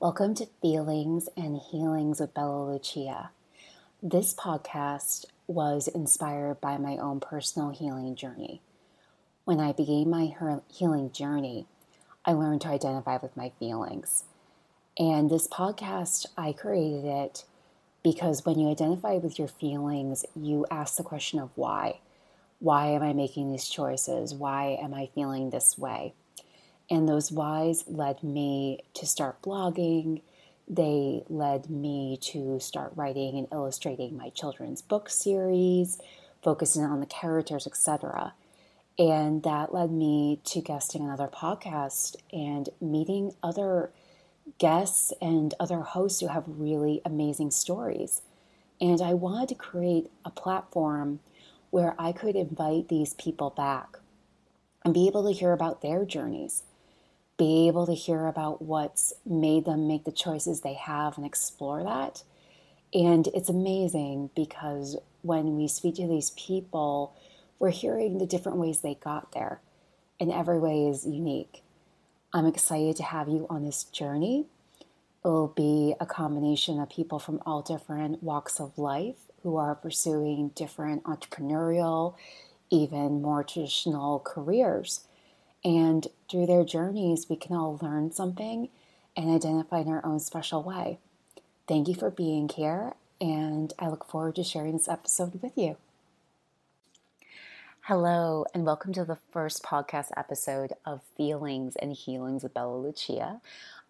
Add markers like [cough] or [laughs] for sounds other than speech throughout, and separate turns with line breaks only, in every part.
Welcome to Feelings and Healings with Bella Lucia. This podcast was inspired by my own personal healing journey. When I began my healing journey, I learned to identify with my feelings. And this podcast, I created it because when you identify with your feelings, you ask the question of why. Why am I making these choices? Why am I feeling this way? And those whys led me to start blogging. They led me to start writing and illustrating my children's book series, focusing on the characters, etc. And that led me to guesting another podcast and meeting other guests and other hosts who have really amazing stories. And I wanted to create a platform where I could invite these people back and be able to hear about their journeys be able to hear about what's made them make the choices they have and explore that. And it's amazing because when we speak to these people, we're hearing the different ways they got there, and every way is unique. I'm excited to have you on this journey. It'll be a combination of people from all different walks of life who are pursuing different entrepreneurial, even more traditional careers. And through their journeys, we can all learn something and identify in our own special way. Thank you for being here, and I look forward to sharing this episode with you. Hello, and welcome to the first podcast episode of Feelings and Healings with Bella Lucia.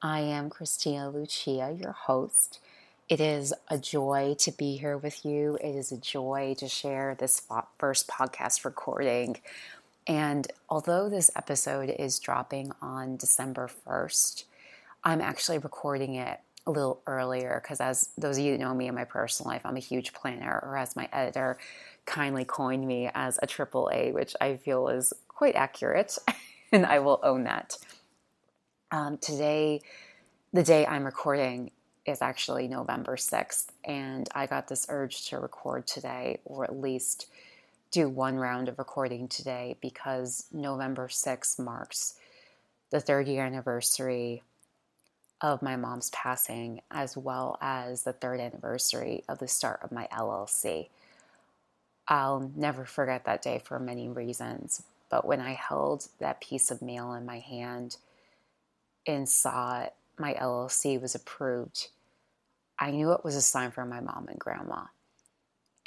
I am Kristina Lucia, your host. It is a joy to be here with you. It is a joy to share this first podcast recording and although this episode is dropping on December 1st, I'm actually recording it a little earlier because, as those of you that know me in my personal life, I'm a huge planner, or as my editor kindly coined me as a triple A, which I feel is quite accurate, [laughs] and I will own that. Um, today, the day I'm recording is actually November 6th, and I got this urge to record today, or at least do one round of recording today because November 6th marks the third year anniversary of my mom's passing, as well as the third anniversary of the start of my LLC. I'll never forget that day for many reasons, but when I held that piece of mail in my hand and saw my LLC was approved, I knew it was a sign from my mom and grandma.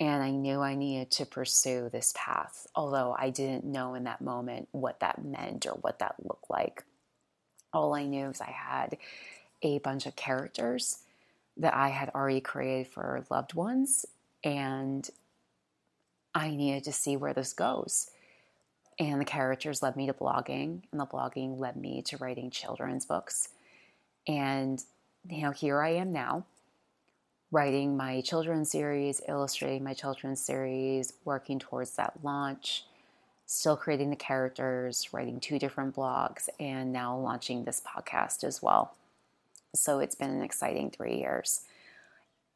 And I knew I needed to pursue this path, although I didn't know in that moment what that meant or what that looked like. All I knew is I had a bunch of characters that I had already created for loved ones, and I needed to see where this goes. And the characters led me to blogging, and the blogging led me to writing children's books. And you know, here I am now writing my children's series, illustrating my children's series, working towards that launch, still creating the characters, writing two different blogs, and now launching this podcast as well. So it's been an exciting three years.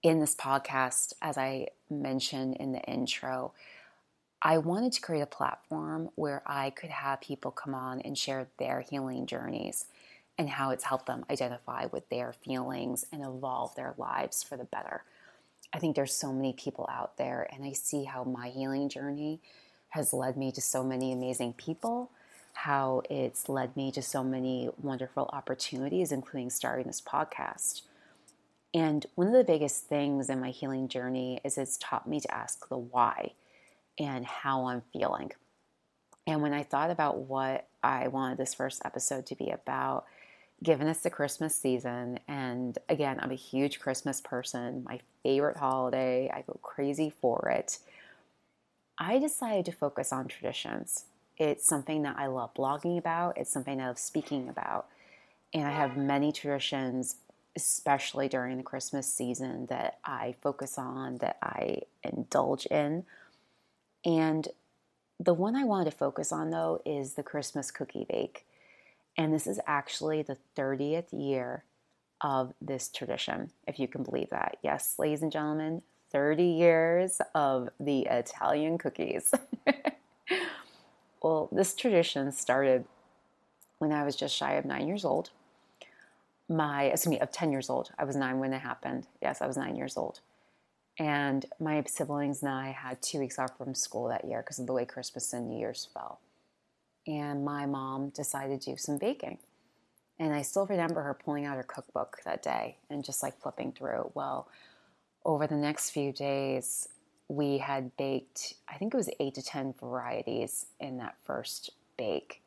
In this podcast, as I mentioned in the intro, I wanted to create a platform where I could have people come on and share their healing journeys and how it's helped them identify with their feelings and evolve their lives for the better. I think there's so many people out there, and I see how my healing journey has led me to so many amazing people, how it's led me to so many wonderful opportunities, including starting this podcast. And one of the biggest things in my healing journey is it's taught me to ask the why and how I'm feeling. And when I thought about what I wanted this first episode to be about, given us the Christmas season. And again, I'm a huge Christmas person, my favorite holiday. I go crazy for it. I decided to focus on traditions. It's something that I love blogging about, it's something I love speaking about. And I have many traditions, especially during the Christmas season, that I focus on, that I indulge in. And the one I wanted to focus on, though, is the Christmas cookie bake. And this is actually the 30th year of this tradition, if you can believe that. Yes, ladies and gentlemen, 30 years of the Italian cookies. [laughs] well, this tradition started when I was just shy of nine years old. my excuse me of 10 years old i was nine when it happened yes i was nine years old and my siblings and i had two weeks off from school that year because of the way christmas and new year's fell and my mom decided to do some baking. And i still remember her pulling out her cookbook that day and just like flipping through well over the next few days we had baked i think it was eight to ten varieties in that first bake.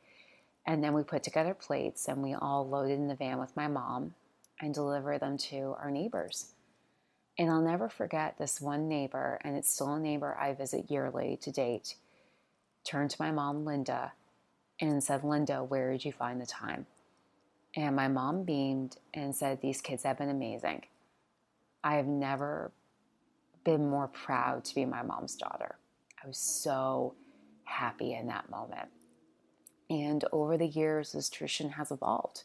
And then we put together plates and we all loaded in the van with my mom and delivered them to our neighbors. And I'll never forget this one neighbor, and it's still a neighbor I visit yearly to date, turned to my mom, Linda, and said, Linda, where did you find the time? And my mom beamed and said, These kids have been amazing. I have never been more proud to be my mom's daughter. I was so happy in that moment. And over the years, this tradition has evolved.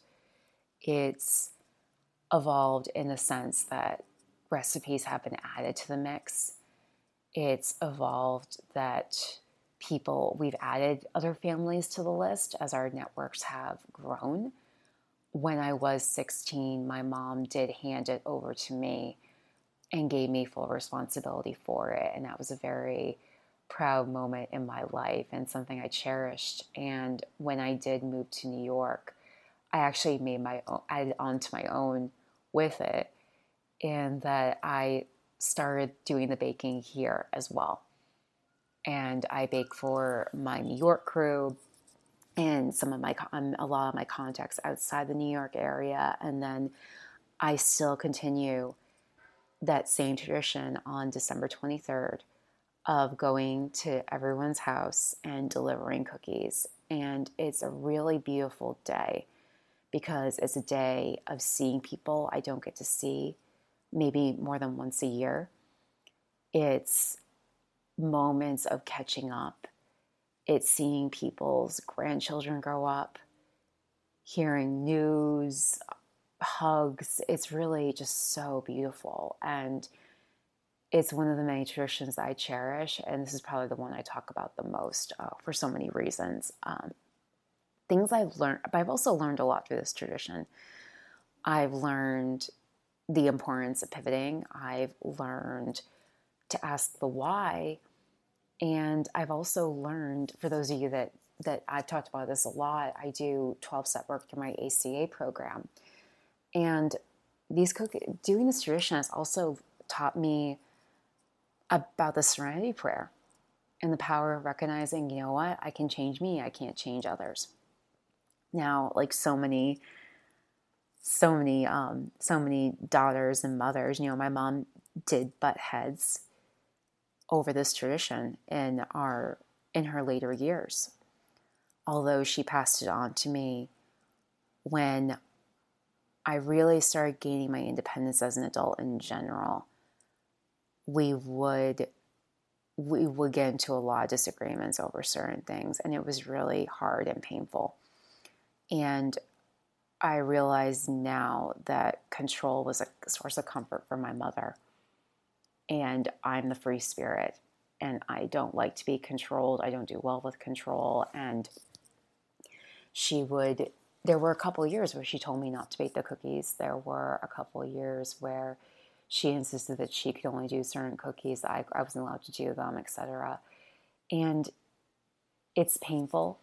It's evolved in the sense that recipes have been added to the mix. It's evolved that people, we've added other families to the list as our networks have grown. When I was 16, my mom did hand it over to me and gave me full responsibility for it. And that was a very proud moment in my life and something I cherished. And when I did move to New York, I actually made my own, added onto my own with it, and that I started doing the baking here as well. And I bake for my New York crew and some of my um, a lot of my contacts outside the New York area, and then I still continue that same tradition on December 23rd of going to everyone's house and delivering cookies. And it's a really beautiful day because it's a day of seeing people I don't get to see maybe more than once a year. It's moments of catching up. It's seeing people's grandchildren grow up, hearing news, hugs. It's really just so beautiful. And it's one of the many traditions I cherish, and this is probably the one I talk about the most uh, for so many reasons. Um, things I've learned, but I've also learned a lot through this tradition. I've learned the importance of pivoting. I've learned to ask the why, and I've also learned for those of you that that I've talked about this a lot. I do 12 step work through my ACA program, and these doing this tradition has also taught me about the serenity prayer and the power of recognizing, you know what, I can change me, I can't change others. Now, like so many, so many, um, so many daughters and mothers, you know, my mom did butt heads over this tradition in our in her later years. Although she passed it on to me when I really started gaining my independence as an adult in general we would we would get into a lot of disagreements over certain things and it was really hard and painful and i realize now that control was a source of comfort for my mother and i'm the free spirit and i don't like to be controlled i don't do well with control and she would there were a couple years where she told me not to bake the cookies there were a couple years where she insisted that she could only do certain cookies. I, I wasn't allowed to do them, etc. And it's painful.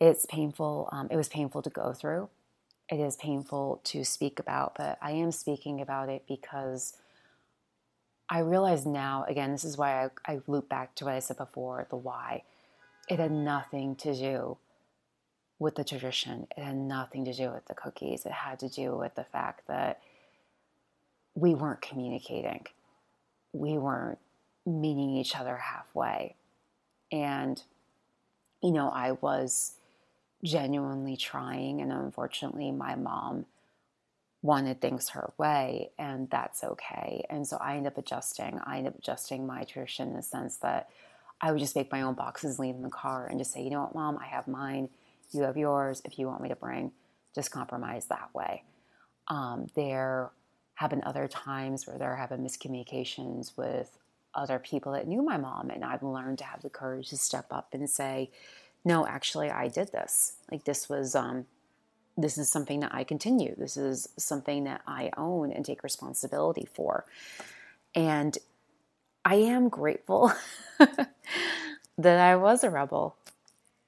It's painful. Um, it was painful to go through. It is painful to speak about, but I am speaking about it because I realize now, again, this is why I, I loop back to what I said before the why. It had nothing to do with the tradition, it had nothing to do with the cookies. It had to do with the fact that we weren't communicating. We weren't meeting each other halfway. And, you know, I was genuinely trying, and unfortunately, my mom wanted things her way, and that's okay. And so I end up adjusting. I ended up adjusting my tradition in the sense that I would just make my own boxes, leave in the car, and just say, you know what, mom, I have mine, you have yours. If you want me to bring, just compromise that way. Um, there have been other times where there have been miscommunications with other people that knew my mom and I've learned to have the courage to step up and say, no, actually I did this. Like this was um this is something that I continue. This is something that I own and take responsibility for. And I am grateful [laughs] that I was a rebel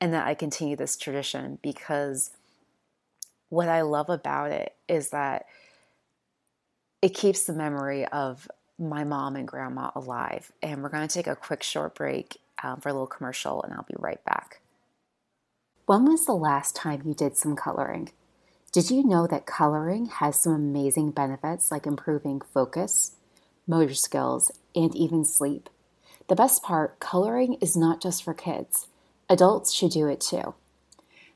and that I continue this tradition because what I love about it is that it keeps the memory of my mom and grandma alive. And we're going to take a quick short break um, for a little commercial, and I'll be right back. When was the last time you did some coloring? Did you know that coloring has some amazing benefits like improving focus, motor skills, and even sleep? The best part coloring is not just for kids, adults should do it too.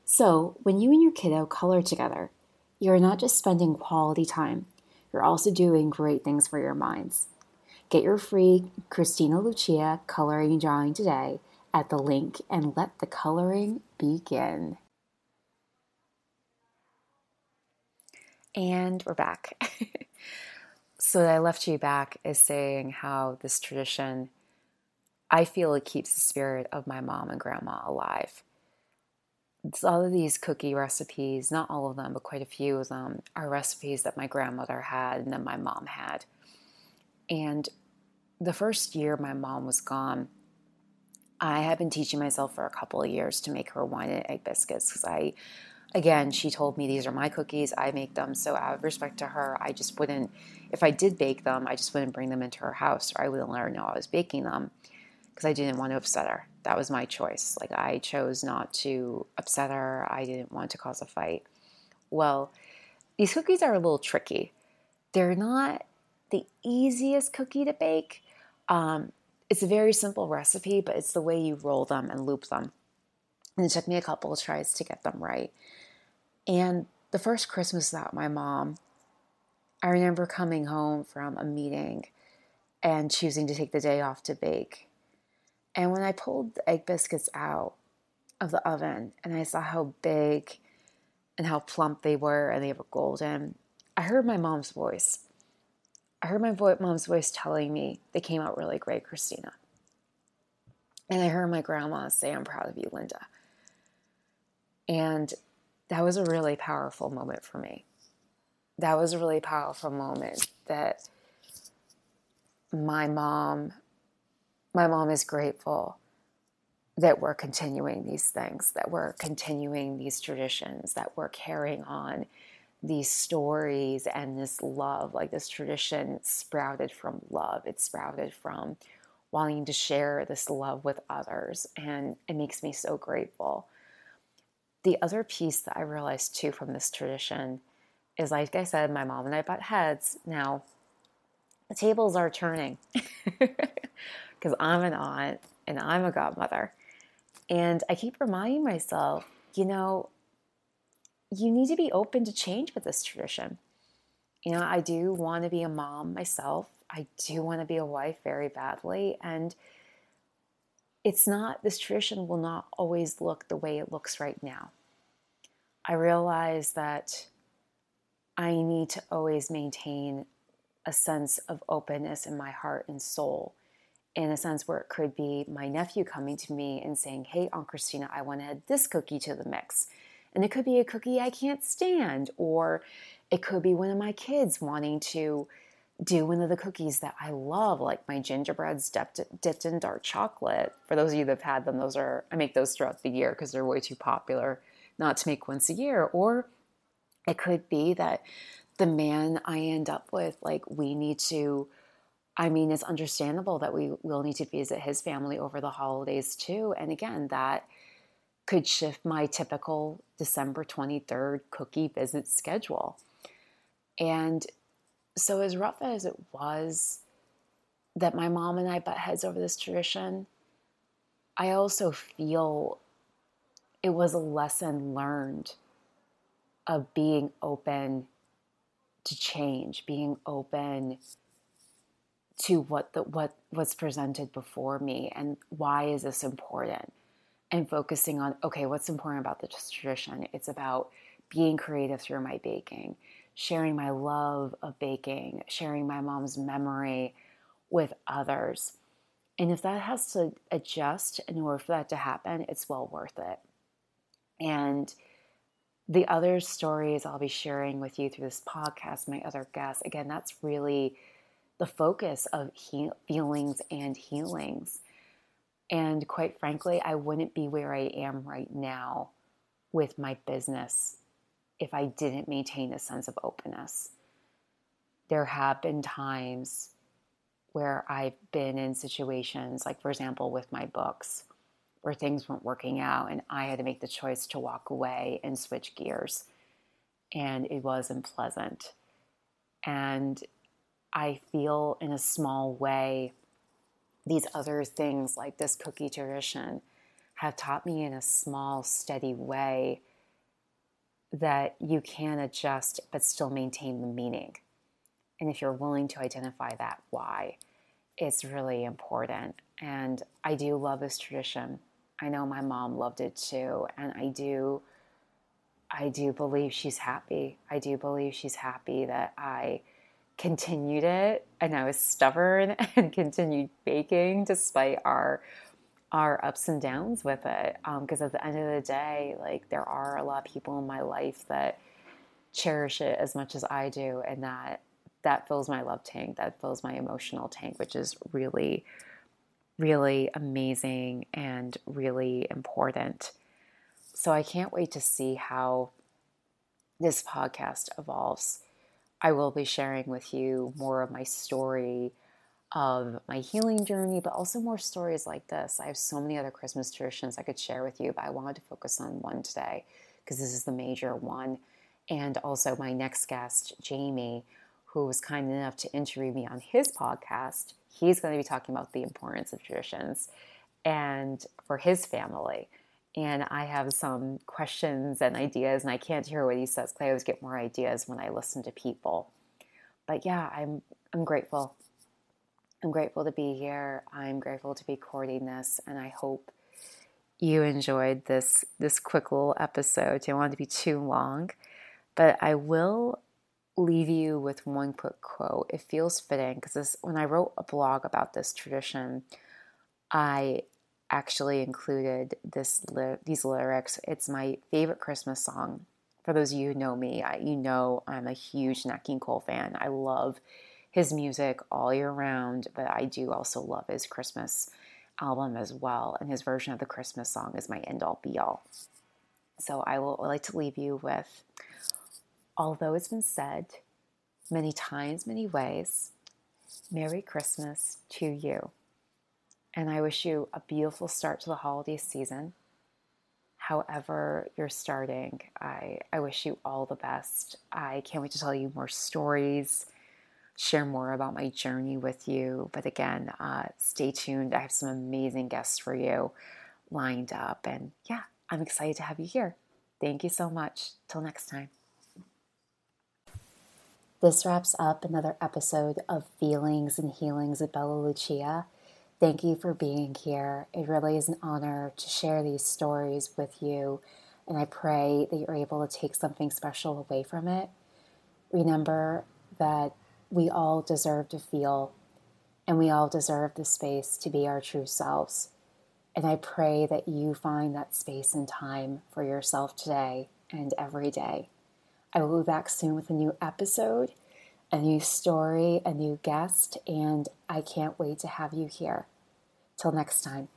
So, when you and your kiddo color together, you're not just spending quality time, you're also doing great things for your minds. Get your free Kristina Lucia coloring drawing today at the link and let the coloring begin. And we're back. [laughs] so, I left you back is saying how this tradition, I feel it keeps the spirit of my mom and grandma alive. All of these cookie recipes, not all of them, but quite a few of them, are recipes that my grandmother had and then my mom had. And the first year my mom was gone, I had been teaching myself for a couple of years to make her wine and egg biscuits because I again, she told me these are my cookies, I make them. So, out of respect to her, I just wouldn't, if I did bake them, I just wouldn't bring them into her house or I wouldn't let her know I was baking them because I didn't want to upset her. That was my choice. Like, I chose not to upset her, I didn't want to cause a fight. Well, these cookies are a little tricky. They're not the easiest cookie to bake. Um, it's a very simple recipe, but it's the way you roll them and loop them. And it took me a couple of tries to get them right. And the first Christmas without my mom, I remember coming home from a meeting and choosing to take the day off to bake. And when I pulled the egg biscuits out of the oven and I saw how big and how plump they were and they were golden, I heard my mom's voice. I heard my vo- mom's voice telling me they came out really great, Kristina. And I heard my grandma say, I'm proud of you, Linda. And that was a really powerful moment for me. That was a really powerful moment that my mom my mom is grateful that we're continuing these things, that we're continuing these traditions, that we're carrying on these stories and this love. Like this tradition sprouted from love, it sprouted from wanting to share this love with others. And it makes me so grateful the other piece that I realized too from this tradition is like I said, my mom and I butt heads. Now, the tables are turning [laughs] because I'm an aunt and I'm a godmother. And I keep reminding myself, you know, you need to be open to change with this tradition. You know, I do want to be a mom myself. I do want to be a wife very badly. And it's not, this tradition will not always look the way it looks right now. I realize that I need to always maintain a sense of openness in my heart and soul, in a sense where it could be my nephew coming to me and saying, Hey, Aunt Kristina, I want to add this cookie to the mix. And it could be a cookie I can't stand, or it could be one of my kids wanting to do one of the cookies that I love, like my gingerbreads dipped, dipped in dark chocolate. For those of you that have had them, those are I make those throughout the year because they're way too popular not to make once a year. Or it could be that the man I end up with, like, we need to. I mean, it's understandable that we will need to visit his family over the holidays too. And again, that could shift my typical December 23rd cookie visit schedule. And so, as rough as it was that my mom and I butt heads over this tradition, I also feel it was a lesson learned of being open to change, being open to what the what was presented before me and why is this important? And focusing on okay what's important about this tradition? It's about being creative through my baking sharing my love of baking, sharing my mom's memory with others. And if that has to adjust in order for that to happen, it's well worth it. And the other stories I'll be sharing with you through this podcast, my other guests, again, that's really the focus of he- feelings and healings. And quite frankly, I wouldn't be where I am right now with my business if I didn't maintain a sense of openness. There have been times where I've been in situations, like for example, with my books, where things weren't working out and I had to make the choice to walk away and switch gears. And it wasn't pleasant. And I feel in a small way these other things like this cookie tradition have taught me in a small, steady way that you can adjust but still maintain the meaning. And if you're willing to identify that why, it's really important. And I do love this tradition. I know my mom loved it too. And I do I do believe she's happy. I do believe she's happy that I continued it and I was stubborn [laughs] and continued baking despite our our ups and downs with it. Because um, at the end of the day, like there are a lot of people in my life that cherish it as much as I do, and that that fills my love tank, that fills my emotional tank, which is really, really amazing and really important. So I can't wait to see how this podcast evolves. I will be sharing with you more of my story of my healing journey, but also more stories like this. I have so many other Christmas traditions I could share with you, but I wanted to focus on one today because this is the major one. And also, my next guest, Jamie, who was kind enough to interview me on his podcast, he's going to be talking about the importance of traditions and for his family. And I have some questions and ideas, and I can't hear what he says because I always get more ideas when I listen to people. But yeah, I'm I'm grateful. I'm grateful to be here. I'm grateful to be recording this, and I hope you enjoyed this this quick little episode. I don't want it to be too long, but I will leave you with one quick quote. It feels fitting because when I wrote a blog about this tradition, I actually included this li- these lyrics. It's my favorite Christmas song. For those of you who know me, I, you know I'm a huge Nat King Cole fan. I love his music all year round, but I do also love his Christmas album as well. And his version of the Christmas song is my end all be all. So I will like to leave you with although it's been said many times, many ways, Merry Christmas to you. And I wish you a beautiful start to the holiday season. However, you're starting, I, I wish you all the best. I can't wait to tell you more stories, share more about my journey with you. But again, uh, stay tuned. I have some amazing guests for you lined up. And yeah, I'm excited to have you here. Thank you so much. Till next time. This wraps up another episode of Feelings and Healings with Bella Lucia. Thank you for being here. It really is an honor to share these stories with you, and I pray that you're able to take something special away from it. Remember that we all deserve to feel, and we all deserve the space to be our true selves. And I pray that you find that space and time for yourself today and every day. I will be back soon with a new episode, a new story, a new guest, and I can't wait to have you here. Till next time.